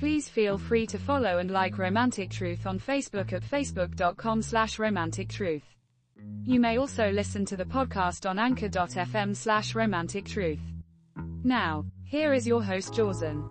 Please feel free to follow and like Romantic Truth on Facebook at facebook.com slash romantic truth. You may also listen to the podcast on anchor.fm slash romantic truth. Now, here is your host Jawson.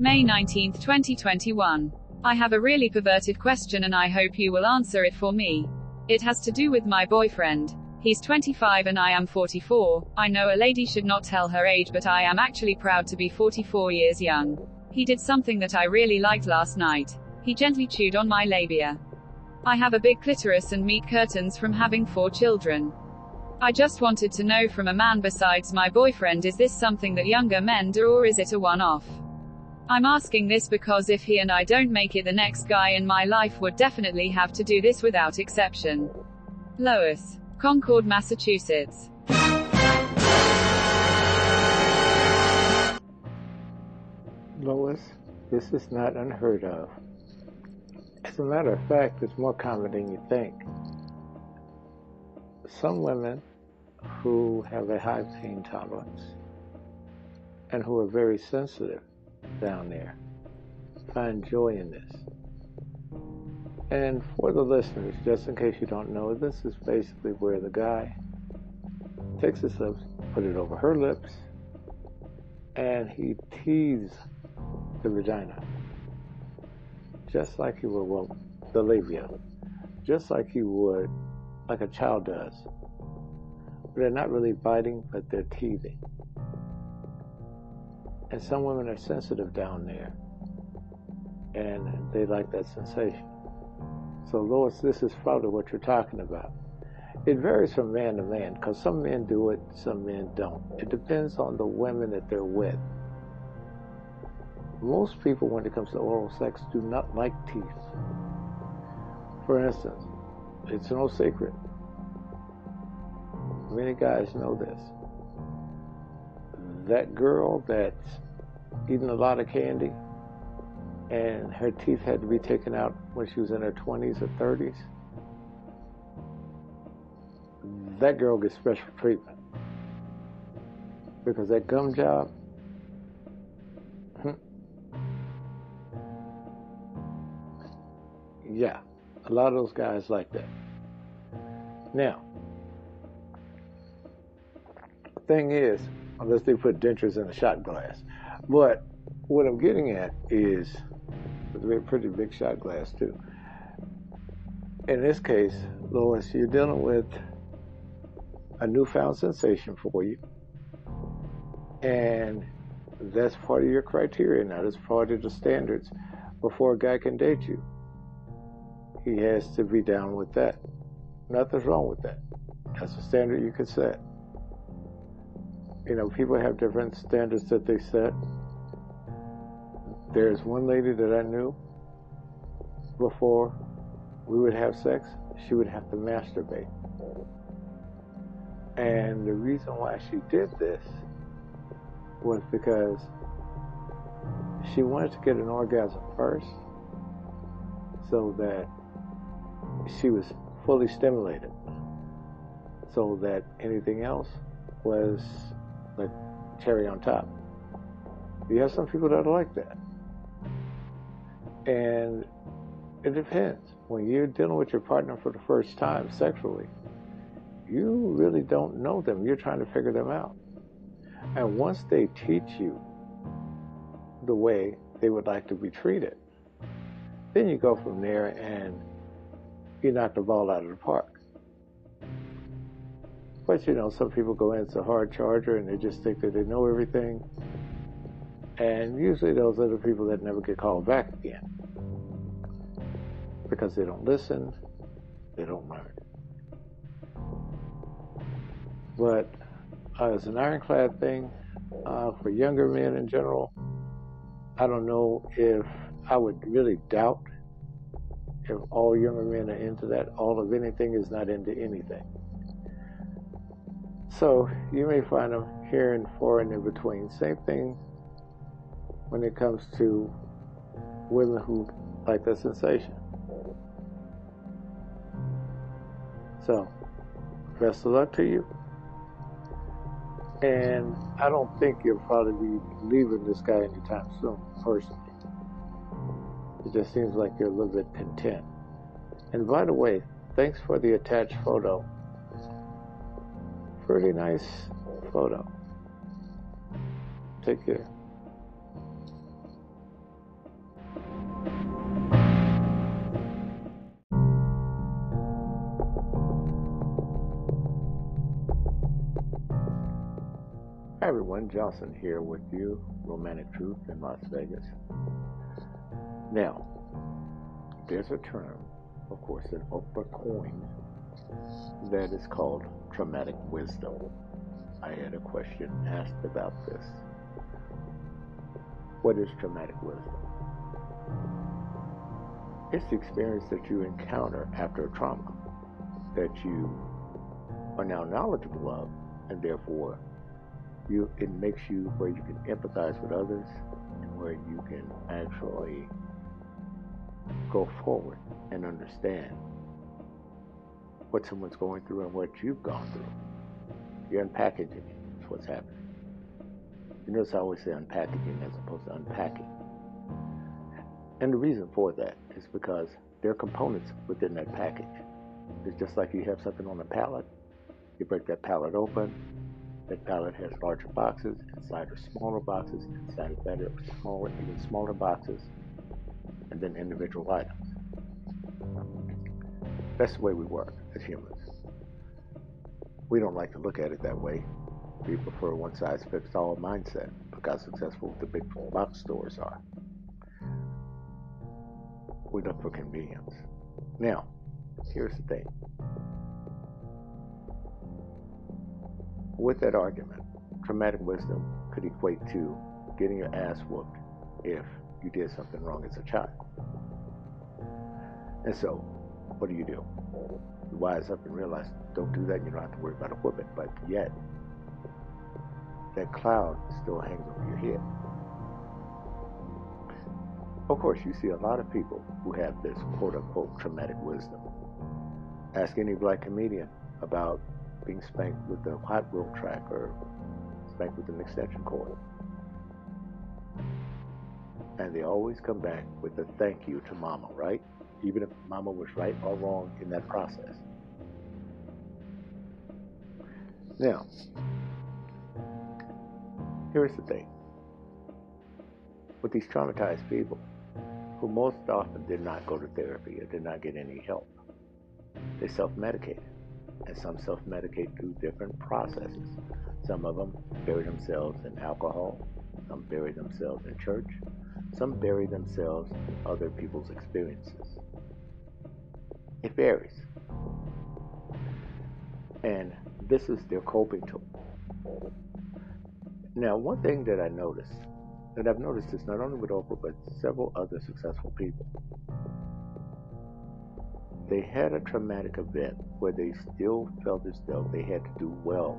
May 19, 2021. I have a really perverted question and I hope you will answer it for me. It has to do with my boyfriend. He's 25 and I am 44. I know a lady should not tell her age, but I am actually proud to be 44 years young. He did something that I really liked last night. He gently chewed on my labia. I have a big clitoris and meat curtains from having four children. I just wanted to know from a man besides my boyfriend is this something that younger men do or is it a one off? I'm asking this because if he and I don't make it, the next guy in my life would definitely have to do this without exception. Lois. Concord, Massachusetts. Lois, this is not unheard of. As a matter of fact, it's more common than you think. Some women who have a high pain tolerance and who are very sensitive down there. Find joy in this. And for the listeners, just in case you don't know, this is basically where the guy takes his lips, put it over her lips, and he teases the vagina. Just like he would, well, the labia. Just like he would, like a child does. But they're not really biting, but they're teething. And some women are sensitive down there. And they like that sensation. So, Lois, this is probably what you're talking about. It varies from man to man because some men do it, some men don't. It depends on the women that they're with. Most people, when it comes to oral sex, do not like teeth. For instance, it's no secret. Many guys know this that girl that's eating a lot of candy and her teeth had to be taken out when she was in her 20s or 30s, that girl gets special treatment. Because that gum job, hmm, yeah, a lot of those guys like that. Now, thing is, unless they put dentures in a shot glass. But what I'm getting at is it's a pretty big shot glass too. In this case, Lois, you're dealing with a newfound sensation for you. And that's part of your criteria now. That's part of the standards before a guy can date you. He has to be down with that. Nothing's wrong with that. That's a standard you can set you know, people have different standards that they set. There's one lady that I knew before we would have sex, she would have to masturbate. And the reason why she did this was because she wanted to get an orgasm first so that she was fully stimulated so that anything else was like cherry on top. You have some people that are like that. And it depends. When you're dealing with your partner for the first time sexually, you really don't know them. You're trying to figure them out. And once they teach you the way they would like to be treated, then you go from there and you knock the ball out of the park. But you know, some people go in, it's a hard charger, and they just think that they know everything. And usually those are the people that never get called back again. Because they don't listen, they don't learn. But uh, as an ironclad thing, uh, for younger men in general, I don't know if I would really doubt if all younger men are into that. All of anything is not into anything. So you may find them here and far and in between. Same thing when it comes to women who like the sensation. So, best of luck to you. And I don't think you'll probably be leaving this guy anytime soon, personally. It just seems like you're a little bit content. And by the way, thanks for the attached photo. Pretty nice photo. Take care. Hi everyone, Jawson here with you, Romantic Truth in Las Vegas. Now, there's a term, of course, an Oprah coined that is called traumatic wisdom. I had a question asked about this. What is traumatic wisdom? It's the experience that you encounter after a trauma that you are now knowledgeable of, and therefore you it makes you where you can empathize with others and where you can actually go forward and understand what someone's going through and what you've gone through. You're unpackaging. That's what's happening. You notice I always say unpackaging as opposed to unpacking. And the reason for that is because there are components within that package. It's just like you have something on a pallet. You break that pallet open, that pallet has larger boxes, inside are smaller boxes, inside of that are smaller, even smaller boxes, and then individual items. That's the way we work as humans. We don't like to look at it that way. We prefer a one size fits all mindset. Look how successful the big box stores are. We look for convenience. Now, here's the thing with that argument, traumatic wisdom could equate to getting your ass whooped if you did something wrong as a child. And so, what do you do? You wise up and realize, don't do that, you don't have to worry about whooping. But yet, that cloud still hangs over your head. Of course, you see a lot of people who have this quote unquote traumatic wisdom. Ask any black comedian about being spanked with a hot wheel track or spanked with an extension cord. And they always come back with a thank you to mama, right? Even if mama was right or wrong in that process. Now, here's the thing. With these traumatized people, who most often did not go to therapy or did not get any help, they self medicated and some self medicate through different processes. Some of them bury themselves in alcohol, some bury themselves in church, some bury themselves in other people's experiences. It varies. And this is their coping tool. Now, one thing that I noticed, and I've noticed this not only with Oprah, but several other successful people, they had a traumatic event where they still felt as though they had to do well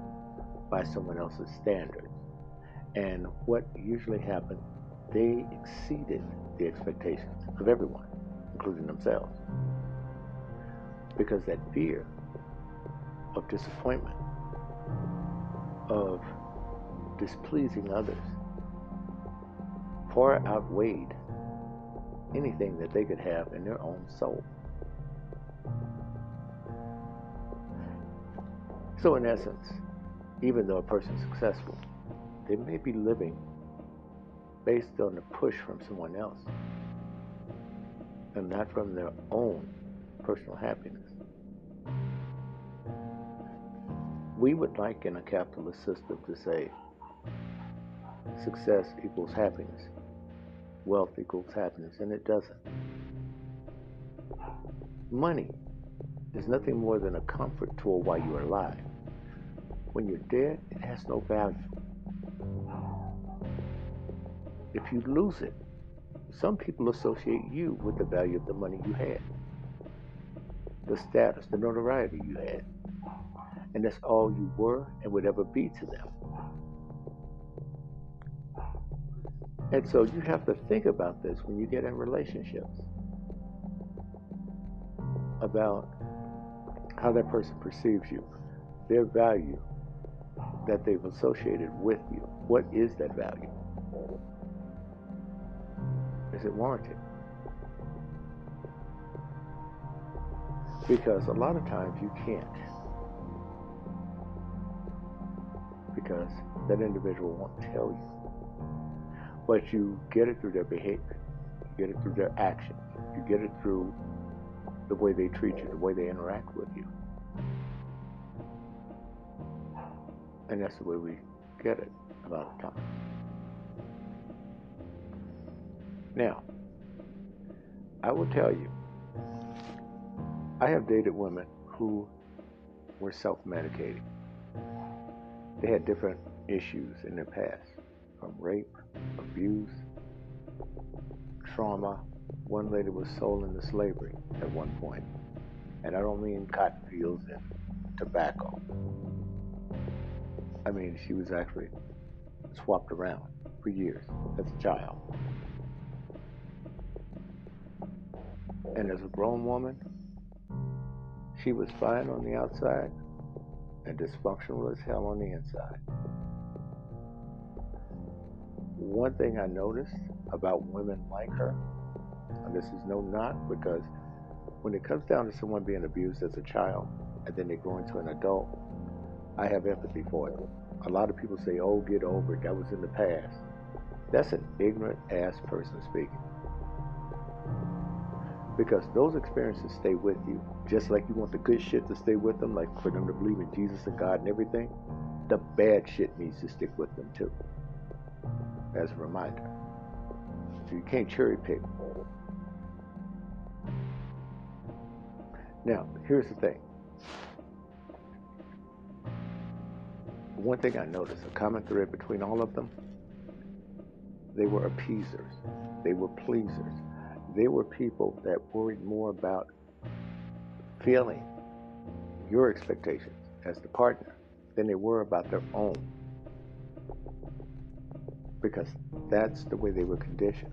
by someone else's standards. And what usually happened, they exceeded the expectations of everyone, including themselves. Because that fear of disappointment, of displeasing others, far outweighed anything that they could have in their own soul. So, in essence, even though a person is successful, they may be living based on the push from someone else and not from their own personal happiness. We would like in a capitalist system to say success equals happiness, wealth equals happiness, and it doesn't. Money is nothing more than a comfort tool while you're alive. when you're dead, it has no value. If you lose it, some people associate you with the value of the money you had, the status, the notoriety you had. And that's all you were and would ever be to them. And so you have to think about this when you get in relationships about how that person perceives you, their value that they've associated with you. What is that value? Is it warranted? Because a lot of times you can't. Because that individual won't tell you but you get it through their behavior. You get it through their actions. You get it through the way they treat you, the way they interact with you. And that's the way we get it a lot of times. Now, I will tell you, I have dated women who were self medicating. They had different issues in their past, from rape abuse, trauma. One lady was sold into slavery at one point. And I don't mean cotton fields and tobacco. I mean, she was actually swapped around for years as a child. And as a grown woman, she was fine on the outside and dysfunctional as hell on the inside one thing I noticed about women like her, and this is no knock because when it comes down to someone being abused as a child and then they grow into an adult, I have empathy for them. A lot of people say, oh, get over it, that was in the past. That's an ignorant ass person speaking. Because those experiences stay with you. Just like you want the good shit to stay with them, like for them to believe in Jesus and God and everything, the bad shit needs to stick with them too as a reminder. So you can't cherry pick. Now, here's the thing. One thing I noticed, a common thread between all of them, they were appeasers. They were pleasers. They were people that worried more about feeling your expectations as the partner than they were about their own because that's the way they were conditioned.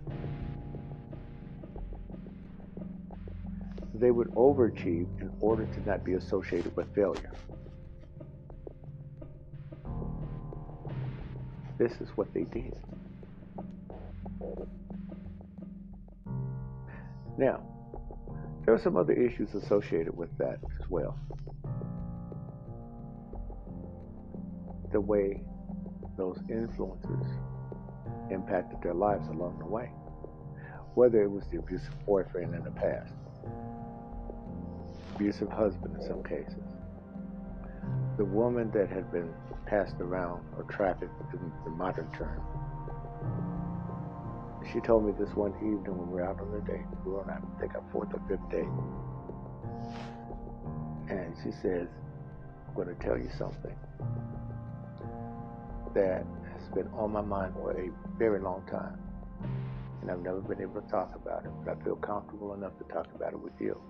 They would overachieve in order to not be associated with failure. This is what they did. Now, there are some other issues associated with that as well. The way those influences impacted their lives along the way. Whether it was the abusive boyfriend in the past, abusive husband in some cases, the woman that had been passed around or trafficked in the modern term. She told me this one evening when we were out on the date. We were on, I think, our fourth or fifth date. And she says, I'm going to tell you something that has been on my mind for a very long time. And I've never been able to talk about it, but I feel comfortable enough to talk about it with you.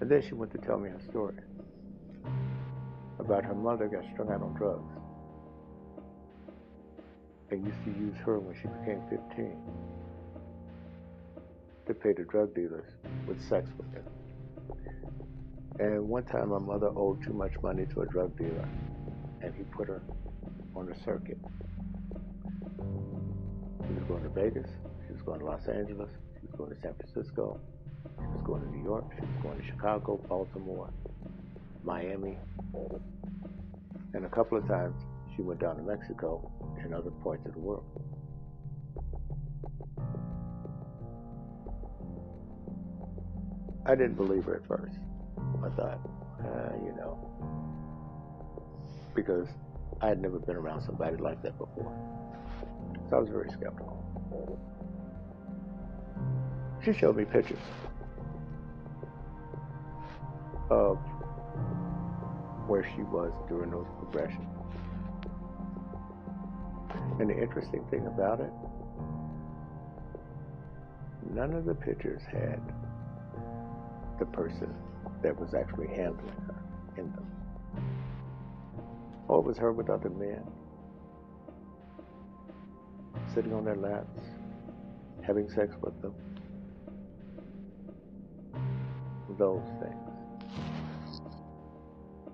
And then she went to tell me her story about her mother got strung out on drugs and used to use her when she became 15 to pay the drug dealers with sex with them. And one time my mother owed too much money to a drug dealer, and he put her on the circuit. She was going to Vegas, she was going to Los Angeles, she was going to San Francisco, she was going to New York, she was going to Chicago, Baltimore, Miami, and a couple of times she went down to Mexico and other parts of the world. I didn't believe her at first. I thought, uh, you know, because I had never been around somebody like that before. So I was very skeptical. She showed me pictures of where she was during those progressions. And the interesting thing about it, none of the pictures had the person that was actually handling her in them. Or it was her with other men, sitting on their laps, having sex with them. Those things.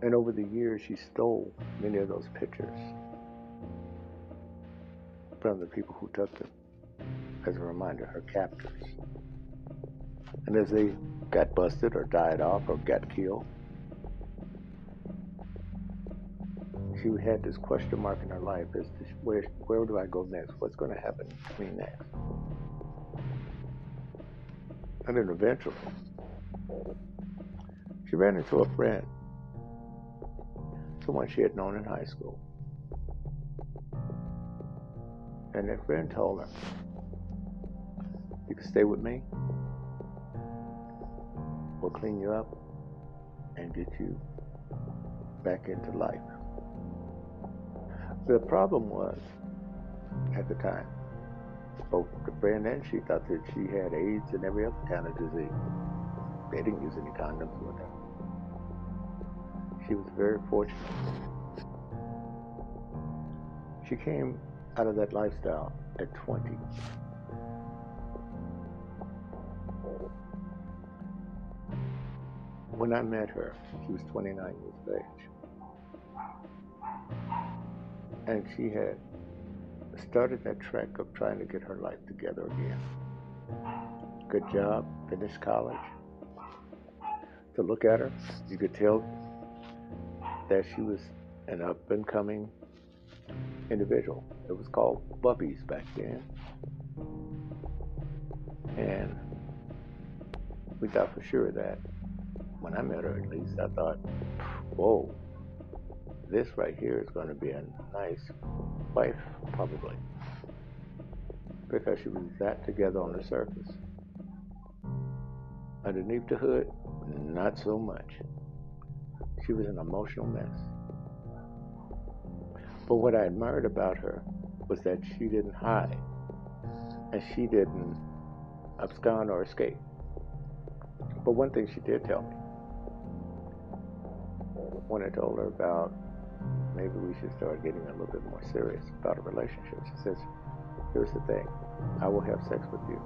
And over the years, she stole many of those pictures from the people who took them. As a reminder, her captors. And as they got busted or died off or got killed, she had this question mark in her life as to where, where do I go next? What's going to happen to me next? And then eventually, she ran into a friend, someone she had known in high school. And that friend told her, You can stay with me. We'll clean you up and get you back into life. The problem was, at the time, both the friend and she thought that she had AIDS and every other kind of disease. They didn't use any condoms with her. She was very fortunate. She came out of that lifestyle at 20. When I met her, she was 29 years of age. And she had started that trek of trying to get her life together again. Good job, finished college. To look at her, you could tell that she was an up and coming individual. It was called Bubbies back then. And we thought for sure that when I met her, at least, I thought, whoa, this right here is going to be a nice wife, probably. Because she was that together on the surface. Underneath the hood, not so much. She was an emotional mess. But what I admired about her was that she didn't hide and she didn't abscond or escape. But one thing she did tell me when I told her about maybe we should start getting a little bit more serious about a relationship, she says, Here's the thing I will have sex with you.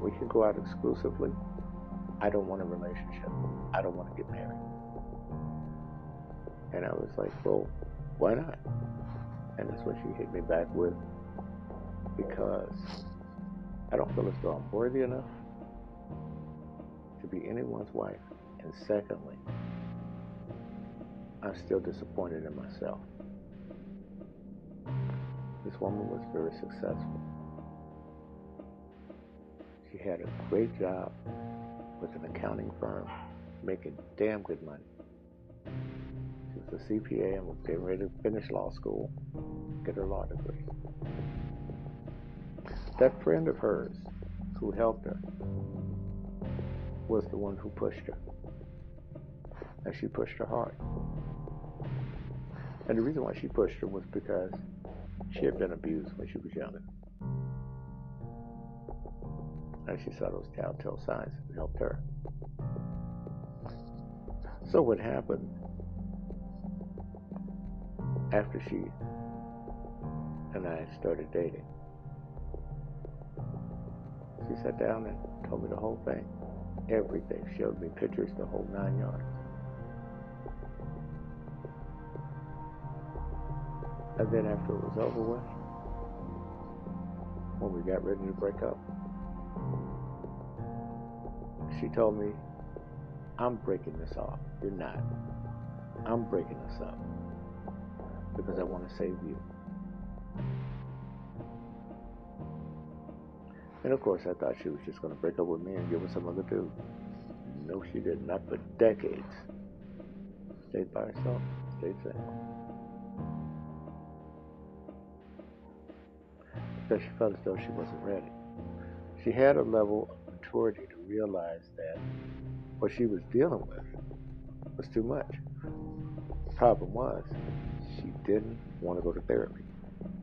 We can go out exclusively. I don't want a relationship. I don't want to get married. And I was like, Well, why not? And that's what she hit me back with because I don't feel as though I'm worthy enough to be anyone's wife. And secondly, I'm still disappointed in myself. This woman was very successful. She had a great job with an accounting firm, making damn good money. A CPA and was getting ready to finish law school, get her law degree. That friend of hers who helped her was the one who pushed her. And she pushed her hard. And the reason why she pushed her was because she had been abused when she was younger. And she saw those telltale signs and helped her. So what happened after she and I started dating, she sat down and told me the whole thing. Everything. Showed me pictures, the whole nine yards. And then after it was over with, when we got ready to break up, she told me, I'm breaking this off. You're not. I'm breaking this up because I want to save you. And of course, I thought she was just going to break up with me and give with some other dude. No, she did not for decades. Stayed by herself, stayed single. Because she felt as though she wasn't ready. She had a level of maturity to realize that what she was dealing with was too much. The problem was, didn't want to go to therapy.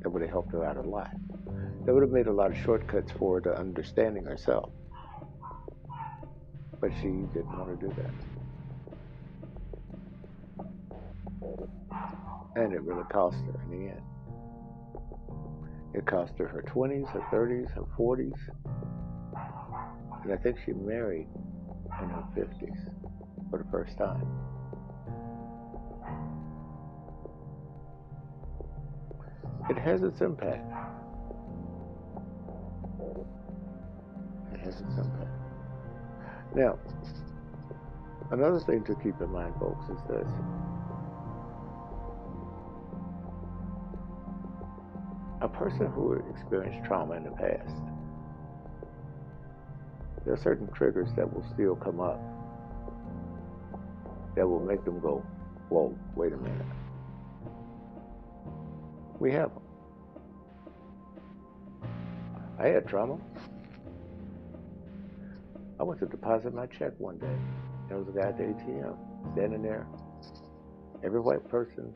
That would have helped her out a lot. That would have made a lot of shortcuts for her to understanding herself. But she didn't want to do that. And it really cost her in the end. It cost her her 20s, her 30s, her 40s. And I think she married in her 50s for the first time. It has its impact. It has its impact. Now, another thing to keep in mind, folks, is this. A person who experienced trauma in the past, there are certain triggers that will still come up that will make them go, whoa, wait a minute. We have them. I had trauma. I went to deposit my check one day. There was a guy at the ATM standing there. Every white person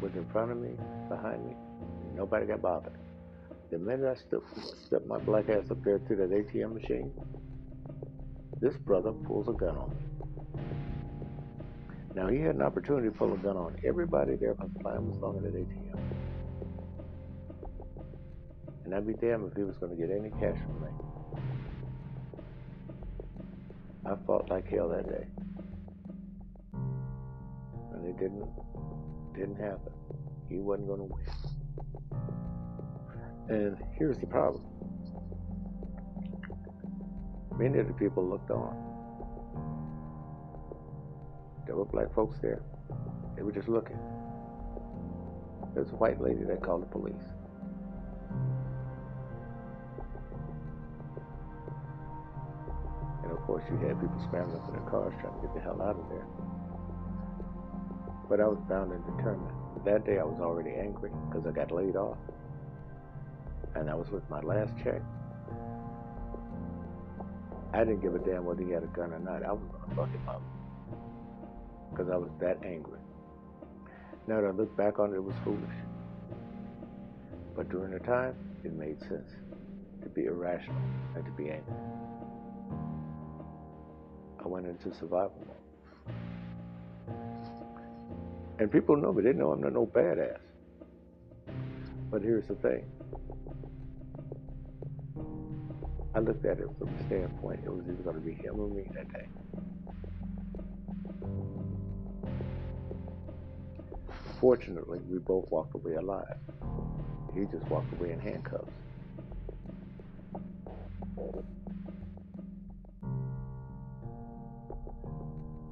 was in front of me, behind me. Nobody got bothered. The minute I stepped, my black ass up there to that ATM machine, this brother pulls a gun on me. Now he had an opportunity to pull a gun on everybody there because the line was long in that ATM. And I'd be damned if he was going to get any cash from me. I fought like hell that day. And it didn't didn't happen. He wasn't going to win. And here's the problem. Many of the people looked on. There were black folks there. They were just looking. There's a white lady that called the police. Course, you had people scrambling for their cars trying to get the hell out of there. But I was bound and determined. That day I was already angry because I got laid off. And I was with my last check. I didn't give a damn whether he had a gun or not. I was going to fuck him up. Because I was that angry. Now that I look back on it, it was foolish. But during the time, it made sense to be irrational and to be angry. I went into survival mode. And people know me. They know I'm not no badass. But here's the thing. I looked at it from the standpoint it was either going to be him or me that day. Fortunately, we both walked away alive. He just walked away in handcuffs.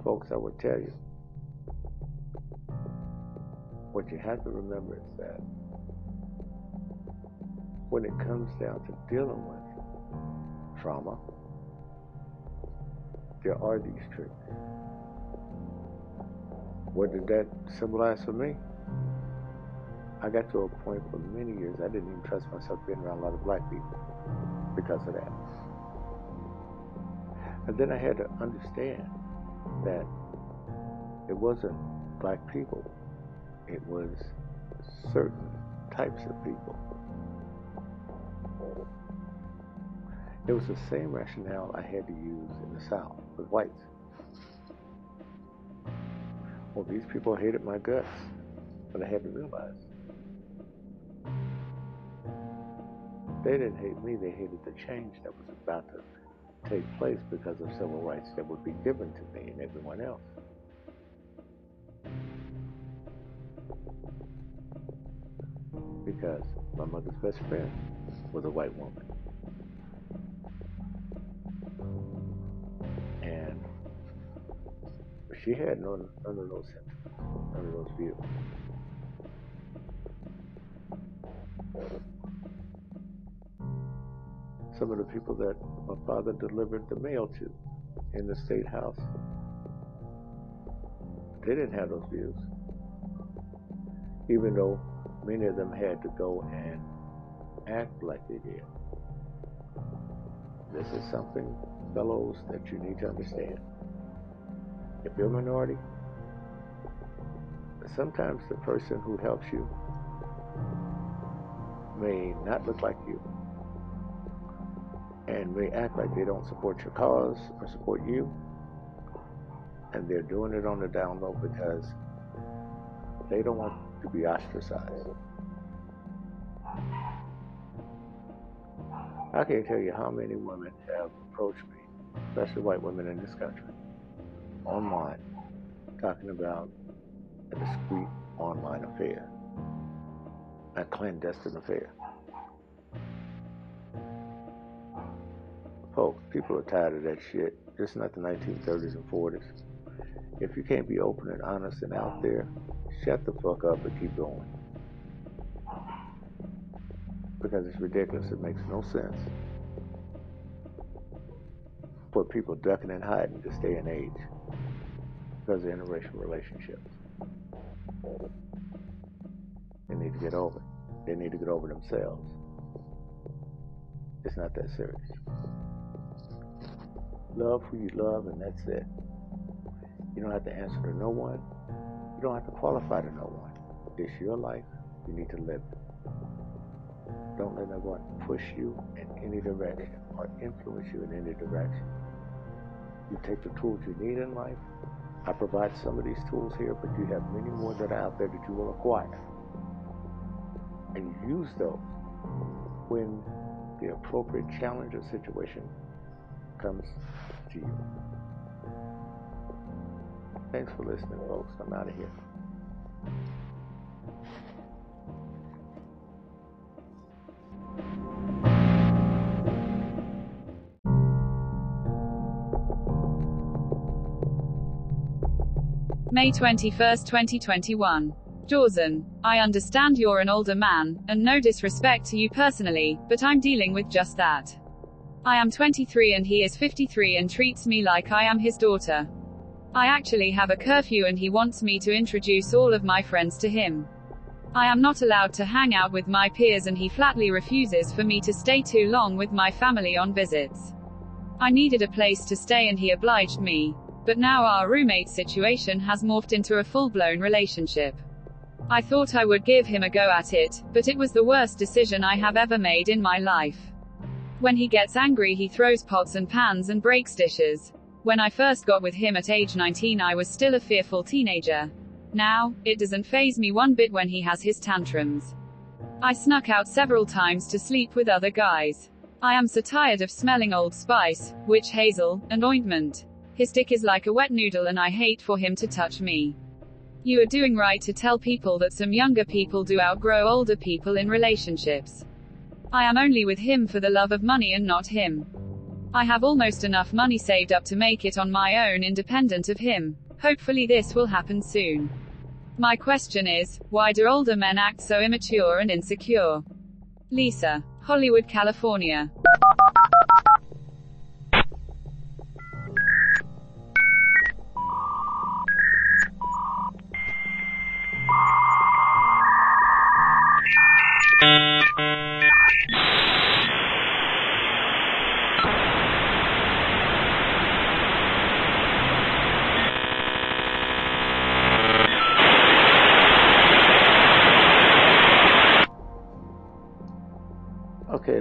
Folks, I would tell you, what you have to remember is that when it comes down to dealing with trauma, there are these triggers. What did that symbolize for me? I got to a point for many years I didn't even trust myself being around a lot of black people because of that. And then I had to understand that it wasn't black people, it was certain types of people. It was the same rationale I had to use in the South with whites. Well, these people hated my guts, but I had to realize they didn't hate me, they hated the change that was about to take place because of civil rights that would be given to me and everyone else. Because my mother's best friend was a white woman. And she had none, none of those sentiments, none of those views. Some of the people that my father delivered the mail to in the state house. They didn't have those views. Even though many of them had to go and act like they did. This is something, fellows, that you need to understand. If you're a minority, sometimes the person who helps you may not look like you and may act like they don't support your cause or support you. And they're doing it on the down low because they don't want to be ostracized. I can't tell you how many women have approached me, especially white women in this country, online, talking about a discreet online affair, a clandestine affair. Folks, people are tired of that shit. It's not the 1930s and 40s. If you can't be open and honest and out there, shut the fuck up and keep going. Because it's ridiculous. It makes no sense for people ducking and hiding this day and age because of interracial relationships. They need to get over it. They need to get over themselves. It's not that serious. Love who you love, and that's it. You don't have to answer to no one. You don't have to qualify to no one. It's your life. You need to live. Don't let no one push you in any direction or influence you in any direction. You take the tools you need in life. I provide some of these tools here, but you have many more that are out there that you will acquire. And use those when the appropriate challenge or situation comes to you. Thanks for listening, folks. I'm out of here. May 21, 2021. Jawson, I understand you're an older man, and no disrespect to you personally, but I'm dealing with just that. I am 23 and he is 53 and treats me like I am his daughter. I actually have a curfew and he wants me to introduce all of my friends to him. I am not allowed to hang out with my peers and he flatly refuses for me to stay too long with my family on visits. I needed a place to stay and he obliged me. But now our roommate situation has morphed into a full-blown relationship. I thought I would give him a go at it, but it was the worst decision I have ever made in my life. When he gets angry he throws pots and pans and breaks dishes. When I first got with him at age 19 I was still a fearful teenager. Now, it doesn't phase me one bit when he has his tantrums. I snuck out several times to sleep with other guys. I am so tired of smelling Old Spice, witch hazel, and ointment. His dick is like a wet noodle and I hate for him to touch me. You are doing right to tell people that some younger people do outgrow older people in relationships. I am only with him for the love of money and not him. I have almost enough money saved up to make it on my own independent of him. Hopefully this will happen soon. My question is, why do older men act so immature and insecure? Lisa. Hollywood, California.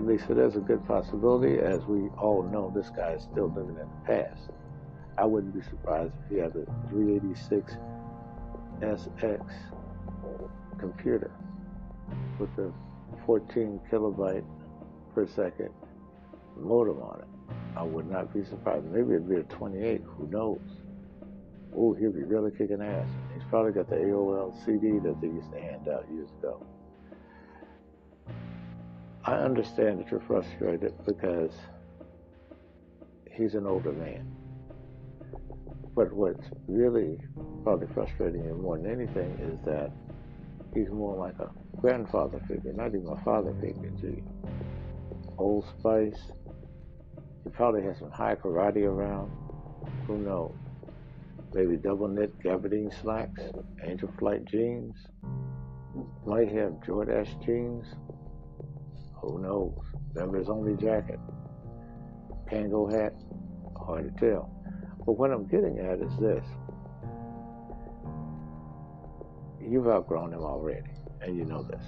Okay, said there's a good possibility. As we all know, this guy is still living in the past. I wouldn't be surprised if he had a 386 SX computer with a 14 kilobyte per second modem on it. I would not be surprised. Maybe it'd be a 28. Who knows? Oh, he'll be really kicking ass. He's probably got the AOL CD that they used to hand out years ago. I understand that you're frustrated because he's an older man. But what's really probably frustrating you more than anything is that he's more like a grandfather figure, not even a father figure to you. Old Spice. He probably has some Hai Karate around. Who knows? Maybe double knit gabardine slacks, angel flight jeans. Might have Jordache jeans. Who knows? Members only jacket. Kangol hat. Hard to tell. But what I'm getting at is this. you've outgrown him already, and you know this.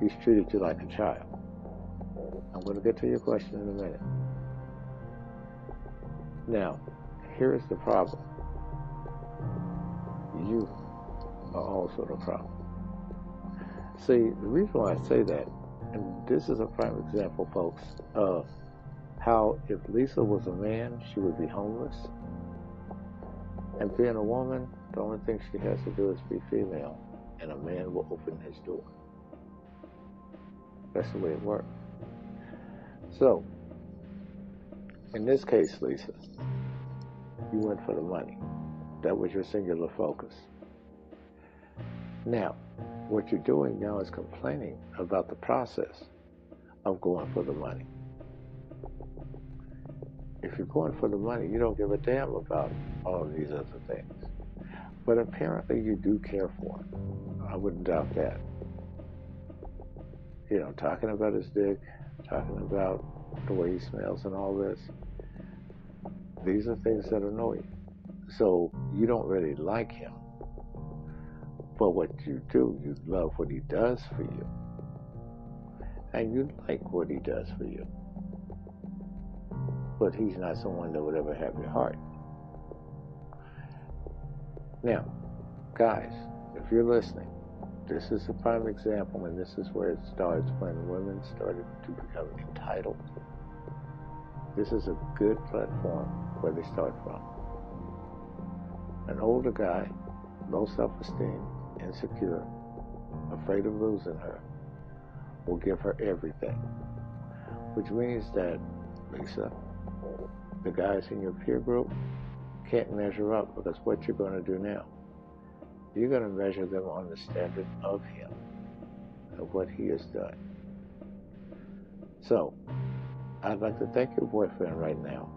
He's treated you like a child. I'm going to get to your question in a minute. Now, here is the problem. You are also the problem. See, the reason why I say that, and this is a prime example, folks, of how if Lisa was a man, she would be homeless. And being a woman, the only thing she has to do is be female, and a man will open his door. That's the way it works. So, in this case, Lisa, you went for the money. That was your singular focus. Now, what you're doing now is complaining about the process of going for the money. If you're going for the money, you don't give a damn about all of these other things. But apparently you do care for him. I wouldn't doubt that. You know, talking about his dick, talking about the way he smells and all this. These are things that annoy you. So you don't really like him. But what you do, you love what he does for you. And you like what he does for you. But he's not someone that would ever have your heart. Now, guys, if you're listening, this is a prime example, and this is where it starts when women started to become entitled. This is a good platform where they start from. An older guy, low self esteem, insecure, afraid of losing her, will give her everything. Which means that, Lisa, the guys in your peer group can't measure up because what you're going to do now, you're going to measure them on the standard of him, of what he has done. So, I'd like to thank your boyfriend right now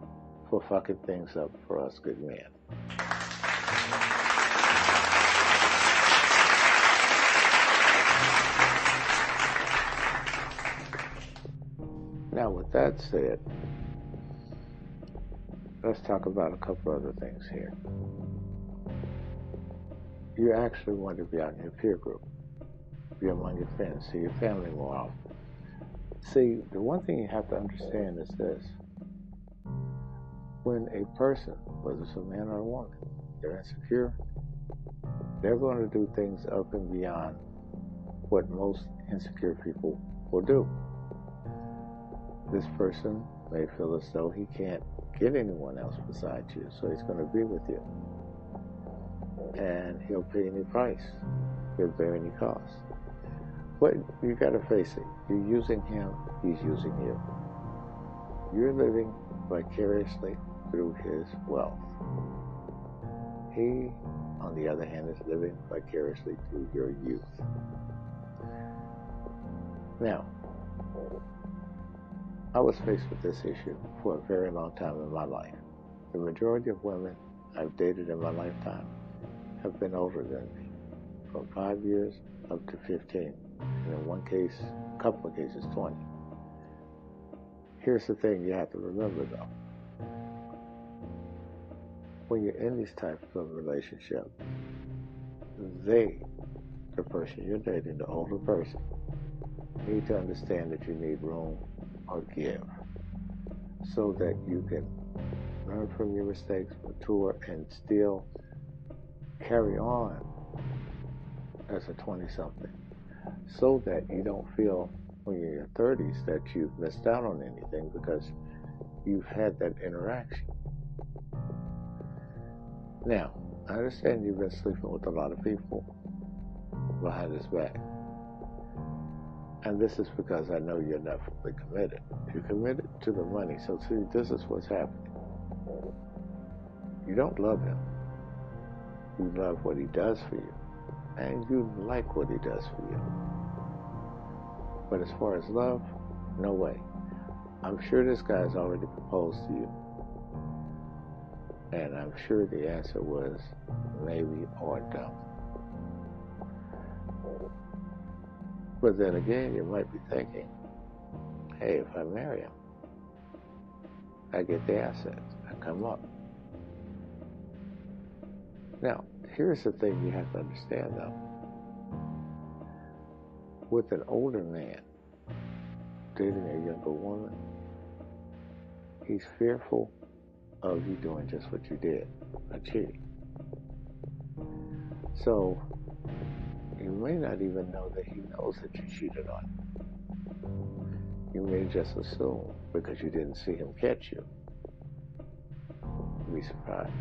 for fucking things up for us good men. That said, let's talk about a couple other things here. You actually want to be out in your peer group, be among your friends, see your family more often. See, the one thing you have to understand is this. When a person, whether it's a man or a woman, they're insecure, they're going to do things up and beyond what most insecure people will do. This person may feel as though he can't get anyone else besides you, so he's going to be with you. And he'll pay any price, he'll bear any cost. But you've got to face it. You're using him, he's using you. You're living vicariously through his wealth. He, on the other hand, is living vicariously through your youth. Now, I was faced with this issue for a very long time in my life. The majority of women I've dated in my lifetime have been older than me, from five years up to 15, and in one case, a couple of cases, 20. Here's the thing you have to remember though. When you're in these types of relationships, they, the person you're dating, the older person, need to understand that you need room or give so that you can learn from your mistakes, mature, and still carry on as a 20 something so that you don't feel when you're in your 30s that you've missed out on anything because you've had that interaction. Now, I understand you've been sleeping with a lot of people behind his back. And this is because I know you're not fully committed. You're committed to the money. So, see, this is what's happening. You don't love him. You love what he does for you. And you like what he does for you. But as far as love, no way. I'm sure this guy's already proposed to you. And I'm sure the answer was maybe or don't. But then again, you might be thinking, hey, if I marry him, I get the assets. I come up. Now, here's the thing you have to understand though. with an older man dating a younger woman, he's fearful of you doing just what you did, a cheating. So you may not even know that he knows that you cheated on him. You may just assume because you didn't see him catch you. You'd be surprised.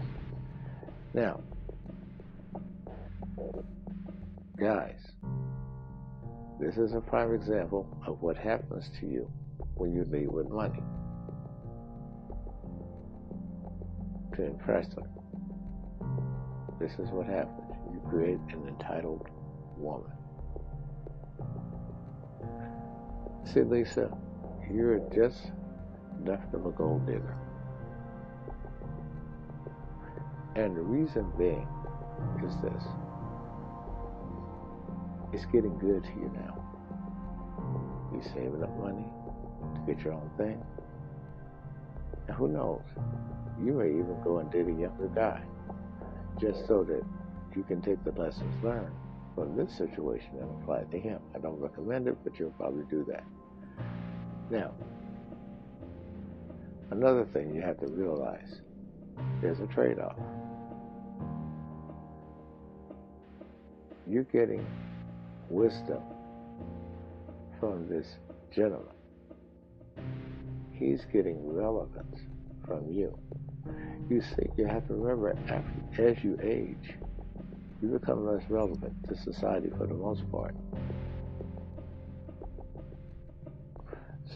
Now, guys, this is a prime example of what happens to you when you lead with money. To impress them. This is what happens. You create an entitled woman. See, Lisa, you're just left of a gold digger. And the reason being is this it's getting good to you now. You're saving up money to get your own thing. And who knows? You may even go and date a younger guy just so that you can take the lessons learned from this situation and apply it to him. I don't recommend it, but you'll probably do that. Now, another thing you have to realize there's a trade off. You're getting wisdom from this gentleman. He's getting relevance from you. You see, you have to remember, after, as you age, you become less relevant to society for the most part.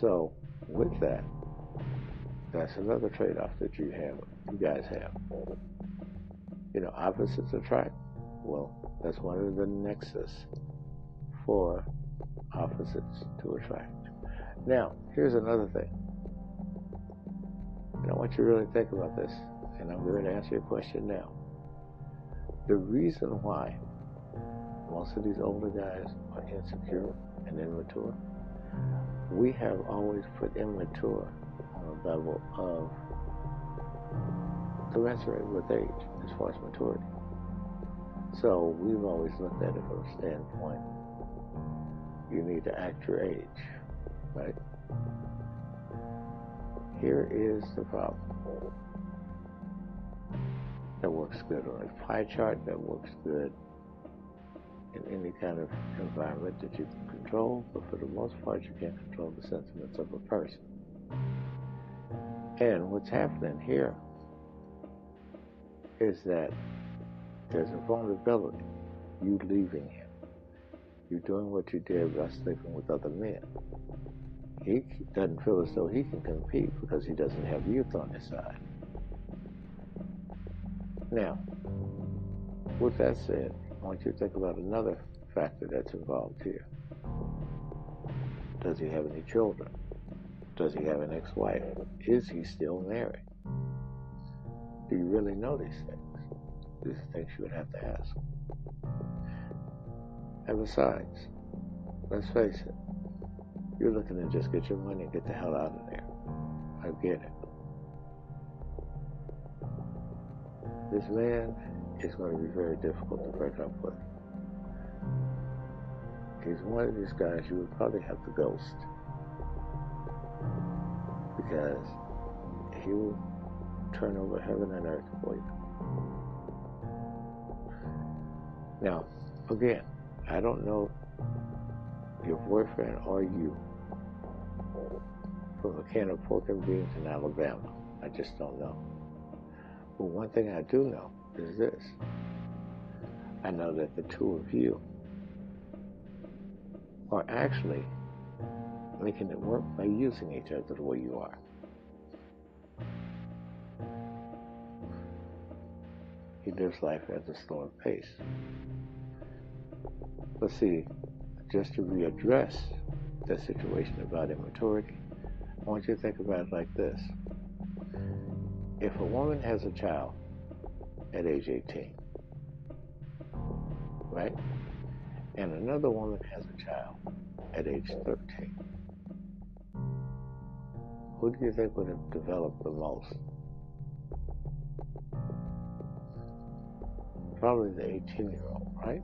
So, with that, that's another trade-off that you have, you guys have. You know, opposites attract. Well, that's one of the nexus for opposites to attract. Now, here's another thing. And I want you to really think about this, and I'm going to answer your question now. The reason why most of these older guys are insecure and immature, we have always put immature on a level of commensurate with age as far as maturity. So we've always looked at it from a standpoint you need to act your age, right? Here is the problem. That works good on a pie chart, that works good in any kind of environment that you can control, but for the most part, you can't control the sentiments of a person. And what's happening here is that there's a vulnerability, you leaving him. You're doing what you did by sleeping with other men. He doesn't feel as though he can compete because he doesn't have youth on his side. Now, with that said, I want you to think about another factor that's involved here. Does he have any children? Does he have an ex-wife? Is he still married? Do you really know these things? These are things you would have to ask. And besides, let's face it, you're looking to just get your money and get the hell out of there. I get it. This man is going to be very difficult to break up with. He's one of these guys you would probably have to ghost. Because he will turn over heaven and earth for you. Now, again, I don't know your boyfriend or you from a can of pork and beans in Alabama. I just don't know. But one thing I do know is this. I know that the two of you are actually making it work by using each other the way you are. He lives life at a slower pace. But see, just to readdress the situation about immaturity, I want you to think about it like this. If a woman has a child at age 18, right? And another woman has a child at age 13, who do you think would have developed the most? Probably the 18 year old, right?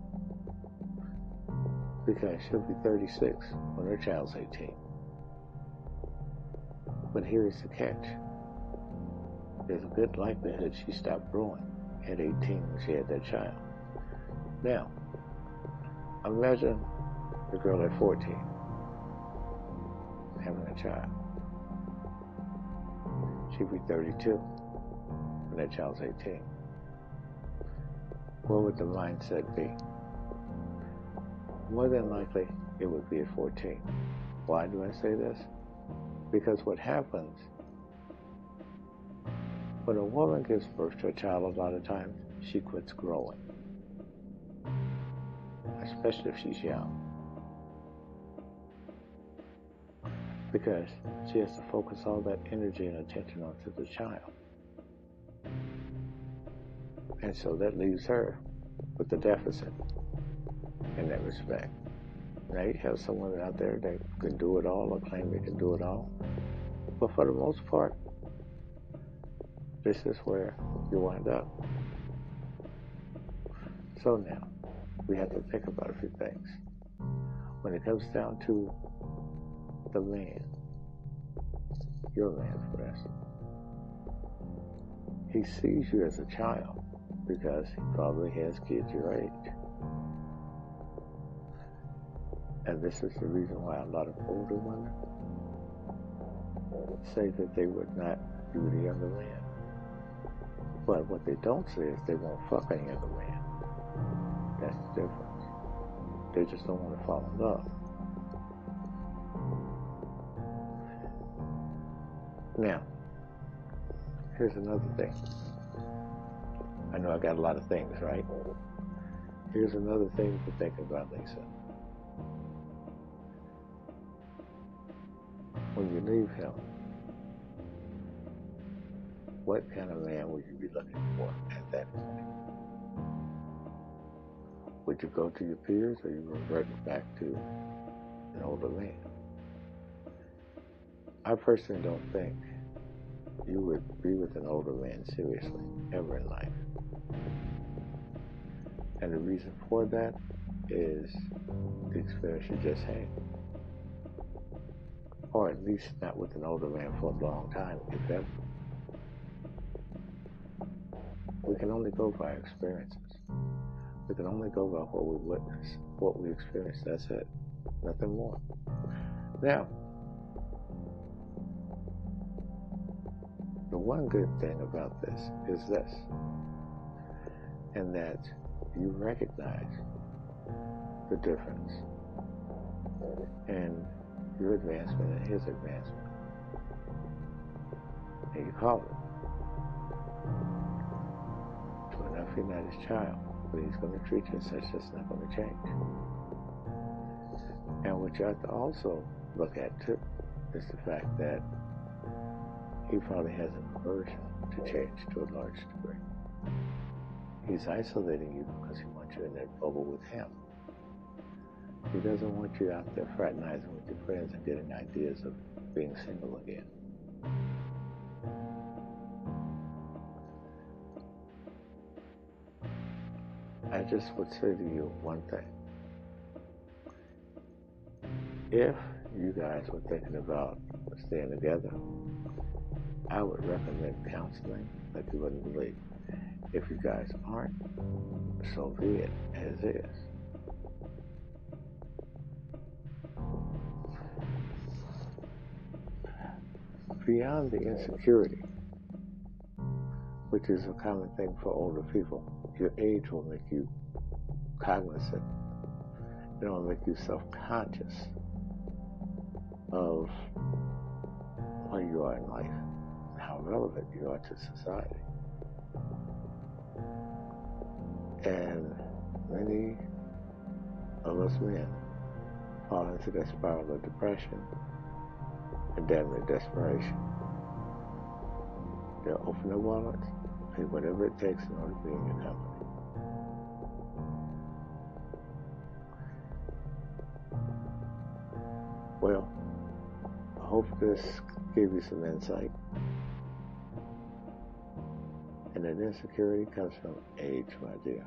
because she'll be 36 when her child's 18. But here's the catch. There's a good likelihood she stopped growing at 18 when she had that child. Now, imagine the girl at 14 having a child. She'd be 32 when that child's 18. What would the mindset be? More than likely, it would be at 14. Why do I say this? Because what happens when a woman gives birth to a child, a lot of times she quits growing, especially if she's young. Because she has to focus all that energy and attention onto the child. And so that leaves her with the deficit in that respect. Now you have someone out there that can do it all or claim they can do it all. But for the most part, this is where you wind up. So now, we have to think about a few things. When it comes down to the man, your man, for instance, he sees you as a child because he probably has kids your age. And this is the reason why a lot of older women say that they would not do the younger man. But what they don't say is they won't fuck any other man. That's the difference. They just don't want to fall in love. Now, here's another thing. I know I got a lot of things, right? Here's another thing to think about, Lisa. When you leave him, what kind of man would you be looking for at that point? Would you go to your peers or you revert back to an older man? I personally don't think you would be with an older man seriously ever in life. And the reason for that is the experience you just had. Or at least not with an older man for a long time, if ever. We can only go by experiences. We can only go by what we witness, what we experience. That's it. Nothing more. Now, the one good thing about this is this, and that you recognize the difference in your advancement and his advancement. And you call it. Enough, you're not his child, but he's going to treat you such that's not going to change. And what you have to also look at too is the fact that he probably has an aversion to change to a large degree. He's isolating you because he wants you in that bubble with him. He doesn't want you out there fraternizing with your friends and getting ideas of being single again. I just would say to you one thing. If you guys were thinking about staying together, I would recommend counseling like you wouldn't believe. If you guys aren't, so be it as is. Beyond the insecurity, which is a common thing for older people, your age will make you cognizant. It will make you self-conscious of where you are in life, and how relevant you are to society. And many of us men fall into that spiral of depression and damn near desperation. They'll open their wallets, whatever it takes in order to be in your company. Well, I hope this gave you some insight. And that insecurity comes from age, my dear,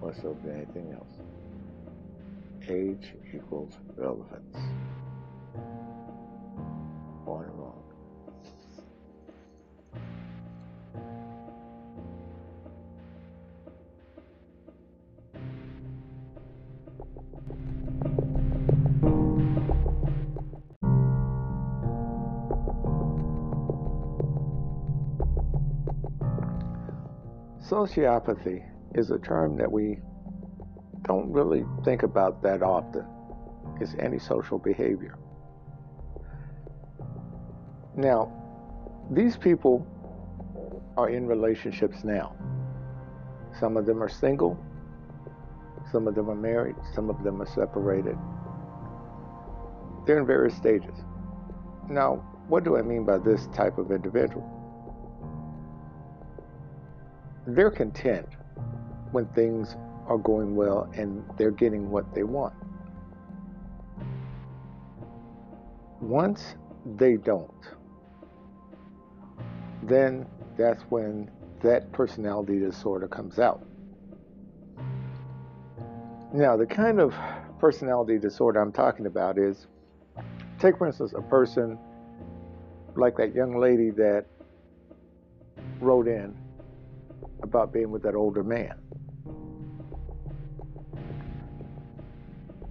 more so than anything else. age equals relevance. Sociopathy is a term that we don't really think about that often. It's antisocial behavior. Now, these people are in relationships now. Some of them are single, some of them are married, some of them are separated. They're in various stages. Now, what do I mean by this type of individual? They're content when things are going well and they're getting what they want. Once they don't, then that's when that personality disorder comes out. Now, the kind of personality disorder I'm talking about is take, for instance, a person like that young lady that wrote in about being with that older man.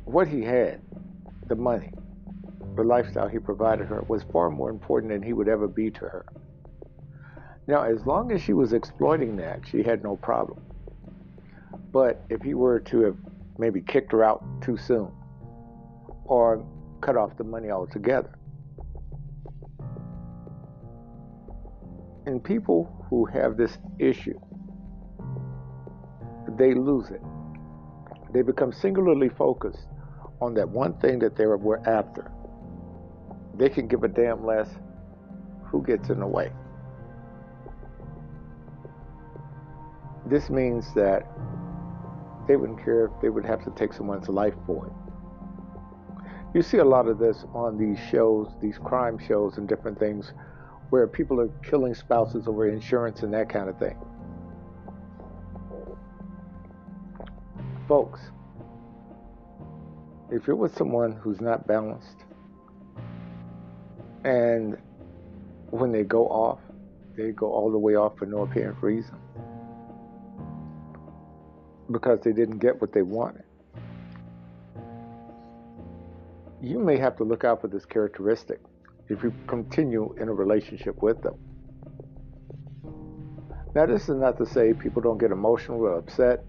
What he had, the money, the lifestyle he provided her, was far more important than he would ever be to her. Now, as long as she was exploiting that, she had no problem. But if he were to have maybe kicked her out too soon or cut off the money altogether, and people who have this issue they lose it. They become singularly focused on that one thing that they were after. They can give a damn less who gets in the way. This means that they wouldn't care if they would have to take someone's life for it. You see a lot of this on these shows, these crime shows, and different things where people are killing spouses over insurance and that kind of thing. Folks, if you're with someone who's not balanced, and when they go off, they go all the way off for no apparent reason because they didn't get what they wanted. You may have to look out for this characteristic if you continue in a relationship with them. Now, this is not to say people don't get emotional or upset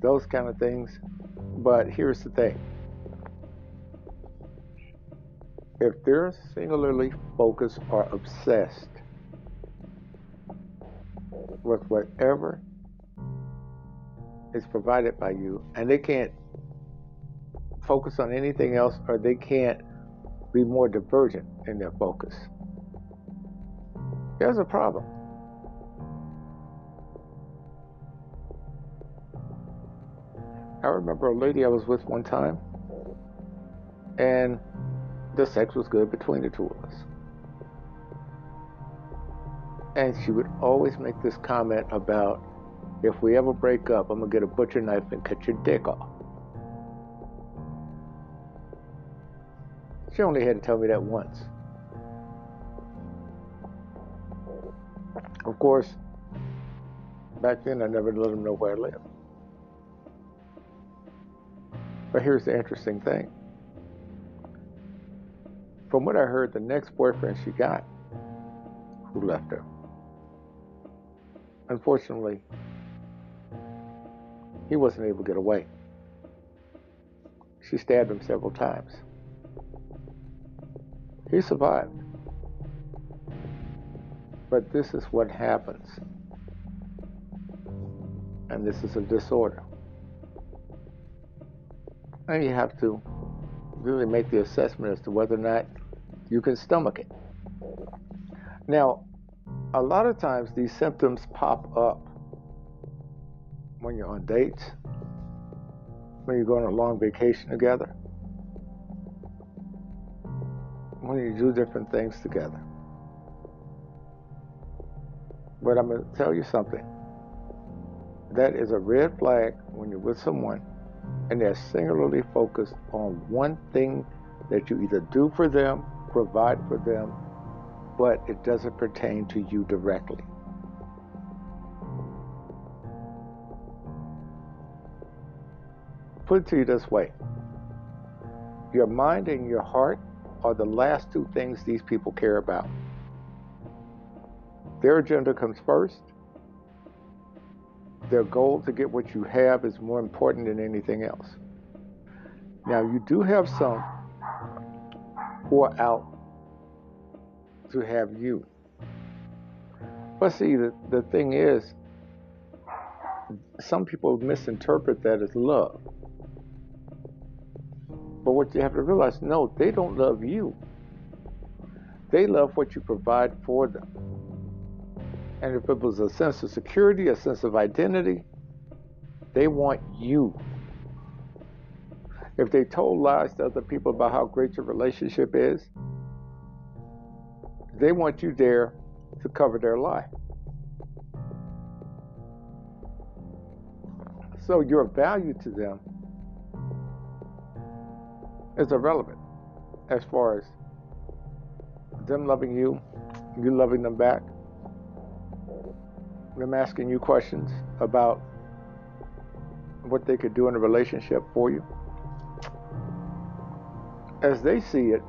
those kind of things. But here's the thing if they're singularly focused or obsessed with whatever is provided by you, and they can't focus on anything else or they can't be more divergent in their focus, there's a problem. I remember a lady I was with one time, and the sex was good between the two of us. And she would always make this comment about, if we ever break up, I'm to get a butcher knife and cut your dick off. She only had to tell me that once. Of course, back then I never let them know where I lived. But here's the interesting thing. From what I heard, the next boyfriend she got, who left her, unfortunately, he wasn't able to get away. She stabbed him several times. He survived. But this is what happens. And this is a disorder. And you have to really make the assessment as to whether or not you can stomach it. Now, a lot of times these symptoms pop up when you're on dates, when you go on a long vacation together, when you do different things together. But I'm going to tell you something. That is a red flag when you're with someone and they're singularly focused on one thing that you either do for them, provide for them, but it doesn't pertain to you directly. Put it to you this way your mind and your heart are the last two things these people care about. Their agenda comes first. Their goal to get what you have is more important than anything else. Now, you do have some who are out to have you. But see, the, the thing is, some people misinterpret that as love. But what you have to realize, no, they don't love you. They love what you provide for them. And if it was a sense of security, a sense of identity, they want you. If they told lies to other people about how great your relationship is, they want you there to cover their lie. So your value to them is irrelevant as far as them loving you, you loving them back, them asking you questions about what they could do in a relationship for you. As they see it,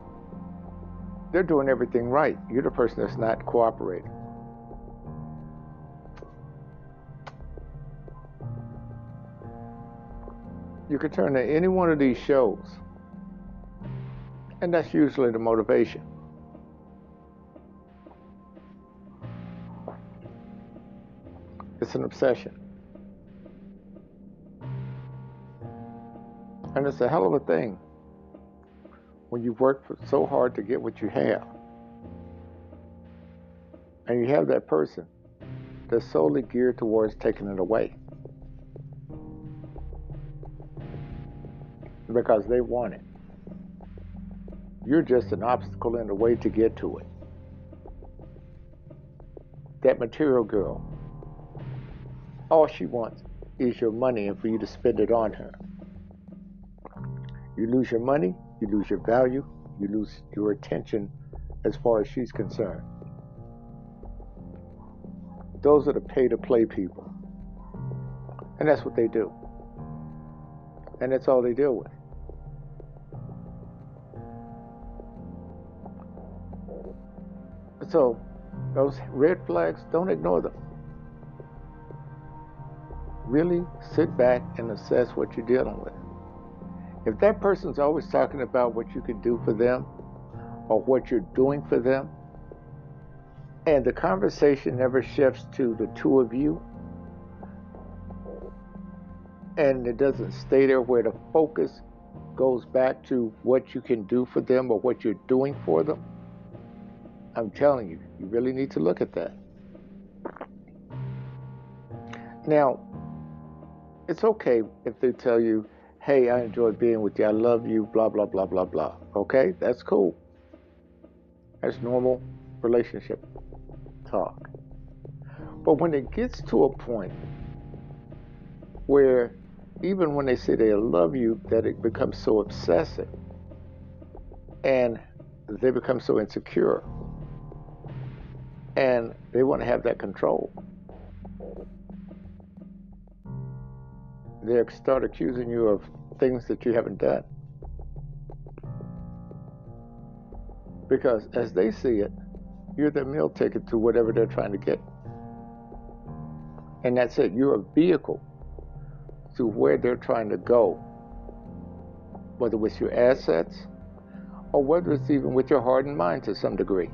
they're doing everything right. You're the person that's not cooperating. You could turn to any one of these shows, and that's usually the motivation. It's an obsession. And it's a hell of a thing when you've work so hard to get what you have. And you have that person that's solely geared towards taking it away. Because they want it. You're just an obstacle in the way to get to it. That material girl, all she wants is your money and for you to spend it on her. You lose your money, you lose your value, you lose your attention as far as she's concerned. Those are the pay to play people. And that's what they do. And that's all they deal with. So, those red flags, don't ignore them. Really sit back and assess what you're dealing with. If that person's always talking about what you can do for them or what you're doing for them, and the conversation never shifts to the two of you, and it doesn't stay there where the focus goes back to what you can do for them or what you're doing for them, I'm telling you, you really need to look at that. Now, it's okay if they tell you, hey, I enjoy being with you, I love you, blah, blah, blah, blah, blah. Okay, that's cool. That's normal relationship talk. But when it gets to a point where even when they say they love you, that it becomes so obsessive and they become so insecure and they want to have that control. They start accusing you of things that you haven't done. Because as they see it, you're the meal ticket to whatever they're trying to get. And that's it. You're a vehicle to where they're trying to go, whether with your assets or whether it's even with your heart and mind to some degree.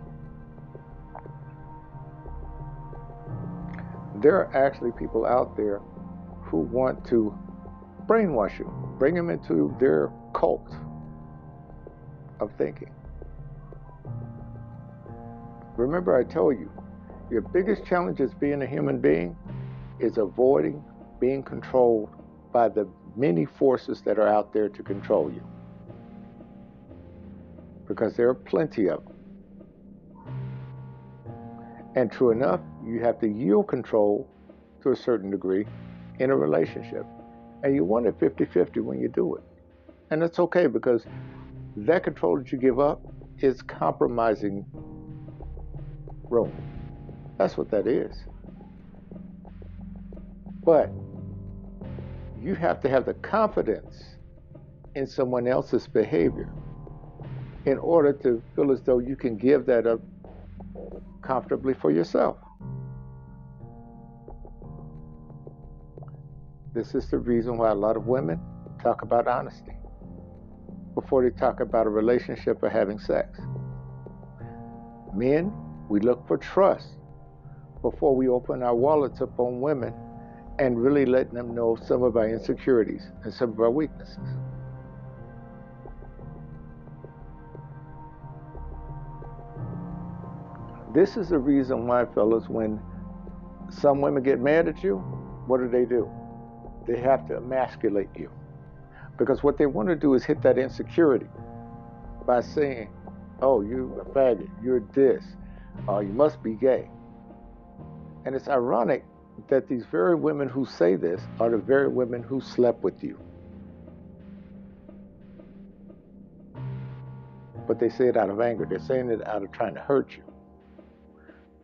There are actually people out there who want to brainwash you, bring them into their cult of thinking. Remember, I told you, your biggest challenge as being a human being is avoiding being controlled by the many forces that are out there to control you. Because there are plenty of them. And true enough, you have to yield control to a certain degree in a relationship. And you want it 50 50 when you do it. And that's okay because that control that you give up is compromising Rome. That's what that is. But you have to have the confidence in someone else's behavior in order to feel as though you can give that up comfortably for yourself. This is the reason why a lot of women talk about honesty before they talk about a relationship or having sex. Men, we look for trust before we open our wallets up on women and really letting them know some of our insecurities and some of our weaknesses. This is the reason why, fellas, when some women get mad at you, what do they do? They have to emasculate you. Because what they want to do is hit that insecurity by saying, oh, you're a faggot, you're this, uh, you must be gay. And it's ironic that these very women who say this are the very women who slept with you. But they say it out of anger. They're saying it out of trying to hurt you.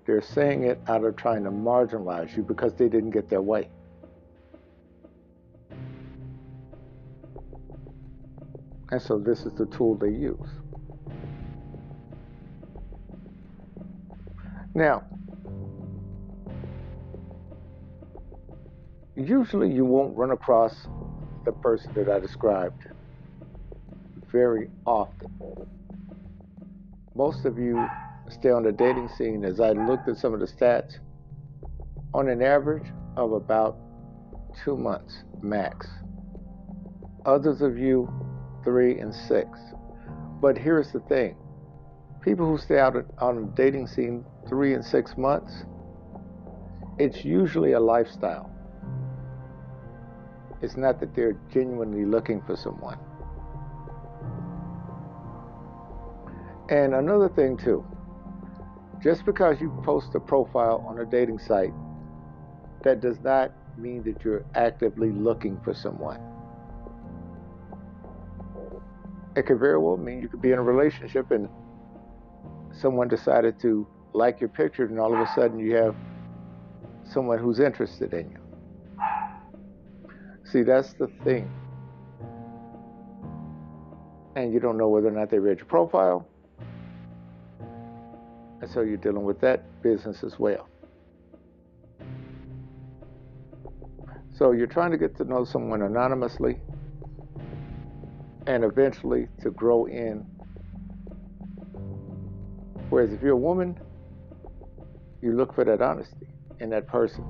They're saying it out of trying to marginalize you because they didn't get their way. And so this is the tool they use. Now, usually you won't run across the person that I described very often. Most of you stay on the dating scene as I looked at some of the stats on an average of about two months max. Others of you three, and six. But here's the thing people who stay out on a dating scene three and six months, it's usually a lifestyle. It's not that they're genuinely looking for someone. And another thing, too, just because you post a profile on a dating site, that does not mean that you're actively looking for someone. It could very well mean you could be in a relationship and someone decided to like your picture, and all of a sudden you have someone who's interested in you. See, that's the thing. And you don't know whether or not they read your profile. And so you're dealing with that business as well. So you're trying to get to know someone anonymously and eventually to grow in. Whereas if you're a woman, you look for that honesty in that person.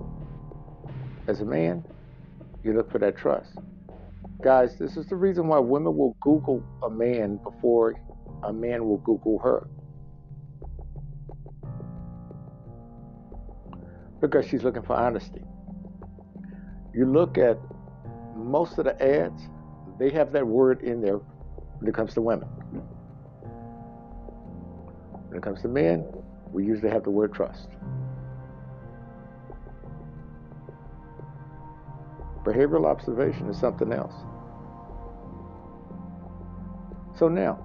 As a man, you look for that trust. Guys, this is the reason why women will Google a man before a man will Google her. Because she's looking for honesty. You look at most of the ads, they have that word in there when it comes to women. When it comes to men, we usually have the word trust. Behavioral observation is something else. So now,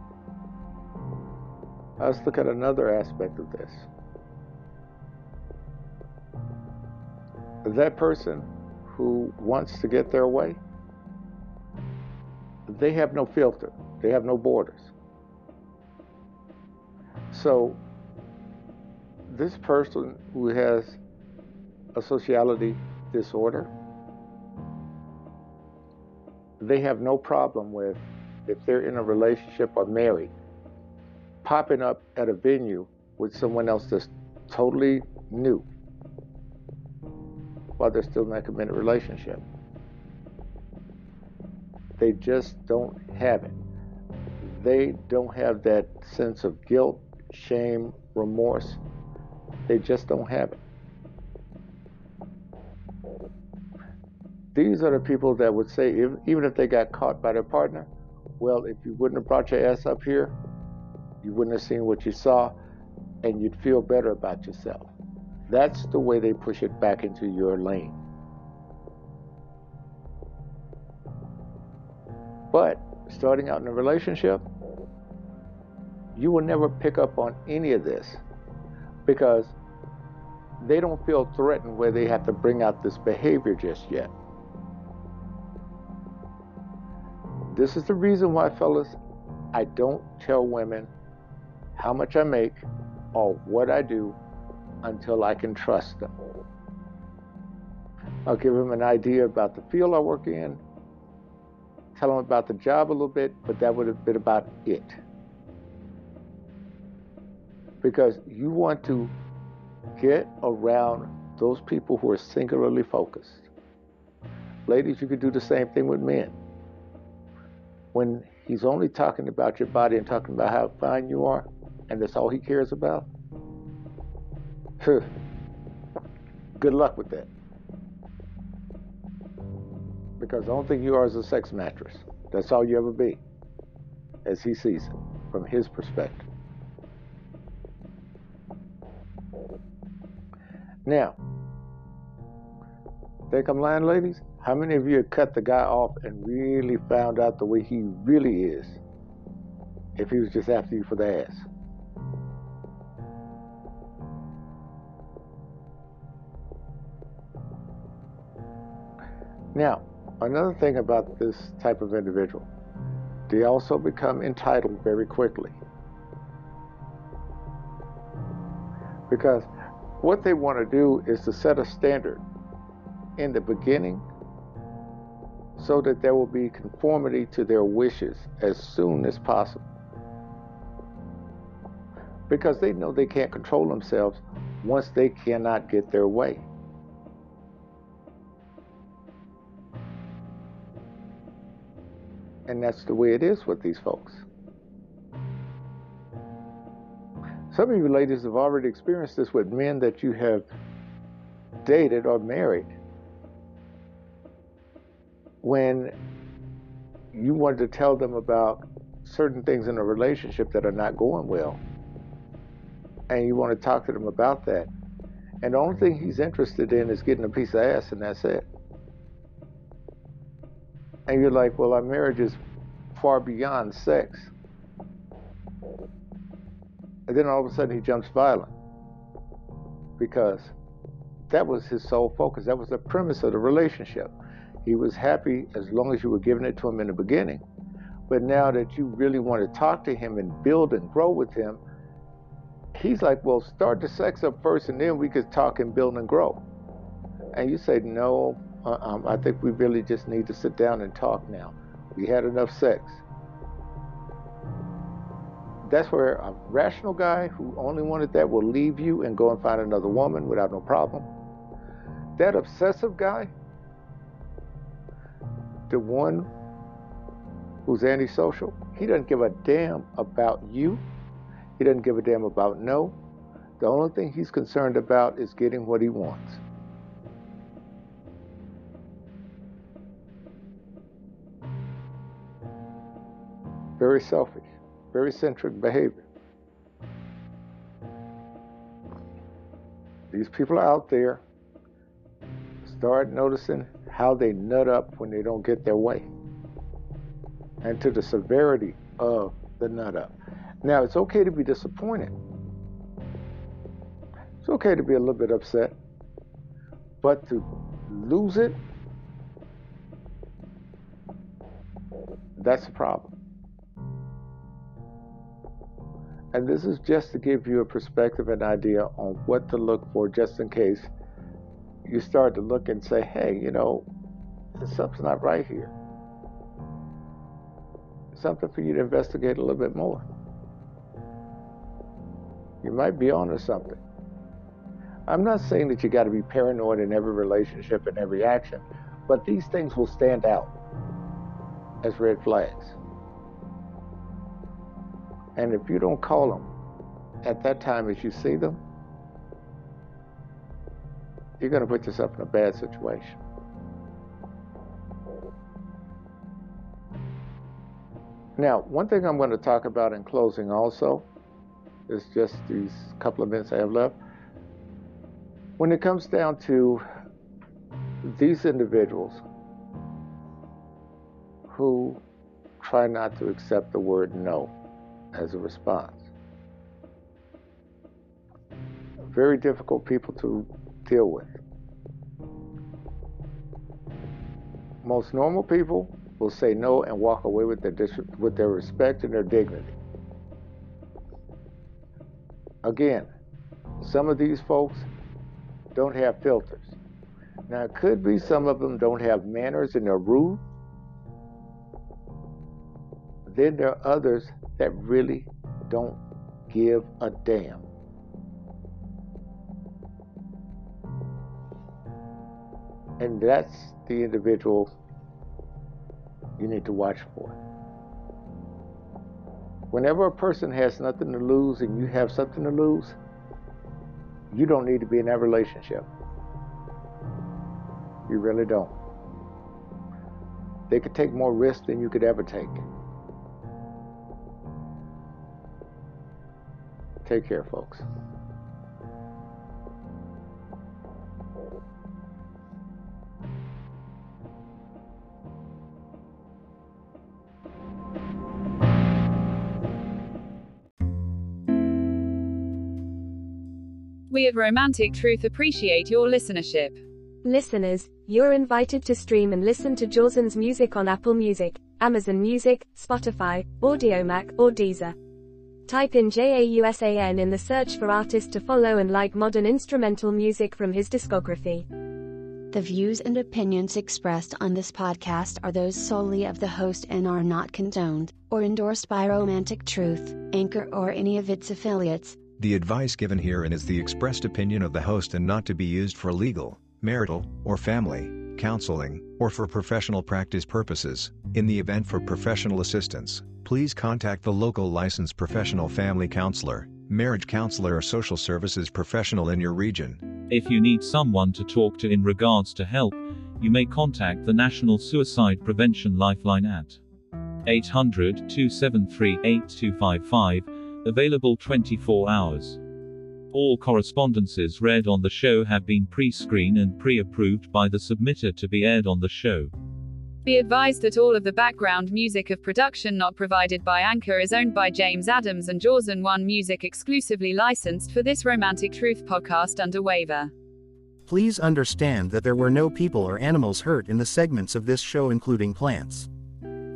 let's look at another aspect of this. That person who wants to get their way they have no filter, they have no borders. So, this person who has a sociality disorder, they have no problem with, if they're in a relationship or married, popping up at a venue with someone else that's totally new while they're still in that committed relationship. They just don't have it. They don't have that sense of guilt, shame, remorse. They just don't have it. These are the people that would say, if, even if they got caught by their partner, well, if you wouldn't have brought your ass up here, you wouldn't have seen what you saw, and you'd feel better about yourself. That's the way they push it back into your lane. But starting out in a relationship, you will never pick up on any of this because they don't feel threatened where they have to bring out this behavior just yet. This is the reason why, fellas, I don't tell women how much I make or what I do until I can trust them. I'll give them an idea about the field I work in, tell them about the job a little bit, but that would have been about it. Because you want to get around those people who are singularly focused. Ladies, you could do the same thing with men. When he's only talking about your body and talking about how fine you are, and that's all he cares about, good luck with that. Because the only thing you are is a sex mattress. That's all you ever be, as he sees it, from his perspective. Now, think I'm lying, ladies? How many of you have cut the guy off and really found out the way he really is if he was just after you for the ass? Now, another thing about this type of individual, they also become entitled very quickly. Because what they want to do is to set a standard in the beginning so that there will be conformity to their wishes as soon as possible. Because they know they can't control themselves once they cannot get their way. And that's the way it is with these folks. Some of you ladies have already experienced this with men that you have dated or married. When you wanted to tell them about certain things in a relationship that are not going well, and you want to talk to them about that, and the only thing he's interested in is getting a piece of ass, and that's it and you're like, well, our marriage is far beyond sex. And then all of a sudden he jumps violent because that was his sole focus. That was the premise of the relationship. He was happy as long as you were giving it to him in the beginning. But now that you really want to talk to him and build and grow with him, he's like, well, start the sex up first and then we could talk and build and grow. And you say, no, um, I think we really just need to sit down and talk now. We had enough sex. That's where a rational guy who only wanted that will leave you and go and find another woman without no problem. That obsessive guy, the one who's antisocial, he doesn't give a damn about you. He doesn't give a damn about no. The only thing he's concerned about is getting what he wants. Very selfish, very centric behavior. These people are out there. Start noticing how they nut up when they don't get their way and to the severity of the nut up. Now, it's okay to be disappointed. It's okay to be a little bit upset. But to lose it, that's a problem. And this is just to give you a perspective and idea on what to look for just in case you start to look and say, hey, you know, something's not right here. Something for you to investigate a little bit more. You might be on onto something. I'm not saying that you got to be paranoid in every relationship and every action, but these things will stand out as red flags. And if you don't call them at that time as you see them, you're going to put yourself in a bad situation. Now, one thing I'm going to talk about in closing also is just these couple of minutes I have left. When it comes down to these individuals who try not to accept the word no as a response. Very difficult people to deal with. Most normal people will say no and walk away with their, with their respect and their dignity. Again, some of these folks don't have filters. Now, it could be some of them don't have manners and they're rude. Then there are others that really don't give a damn. And that's the individual you need to watch for. Whenever a person has nothing to lose and you have something to lose, you don't need to be in that relationship. You really don't. They could take more risk than you could ever take. Take care, folks. We at Romantic Truth appreciate your listenership. Listeners, you're invited to stream and listen to Jawson's music on Apple Music, Amazon Music, Spotify, Audiomack, or Deezer. Type in JAWSON in the search for artist to follow and like modern instrumental music from his discography. The views and opinions expressed on this podcast are those solely of the host and are not condoned or endorsed by Romantic Truth, Anchor, or any of its affiliates. The advice given herein is the expressed opinion of the host and not to be used for legal, marital, or family, counseling, or for professional practice purposes. In the event for professional assistance, please contact the local licensed professional family counselor, marriage counselor or social services professional in your region. If you need someone to talk to in regards to help, you may contact the National Suicide Prevention Lifeline at 800 273 8255 Available 24 hours. All correspondences read on the show have been pre-screened and pre-approved by the submitter to be aired on the show. Be advised that all of the background music of production not provided by Anchor is owned by James Adams and Jawson One Music exclusively licensed for this Romantic Truth podcast under waiver. Please understand that there were no people or animals hurt in the segments of this show including plants.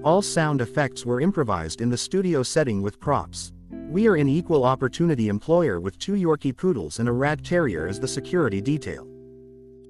All sound effects were improvised in the studio setting with props. We are an equal opportunity employer with two Yorkie poodles and a rat terrier as the security detail.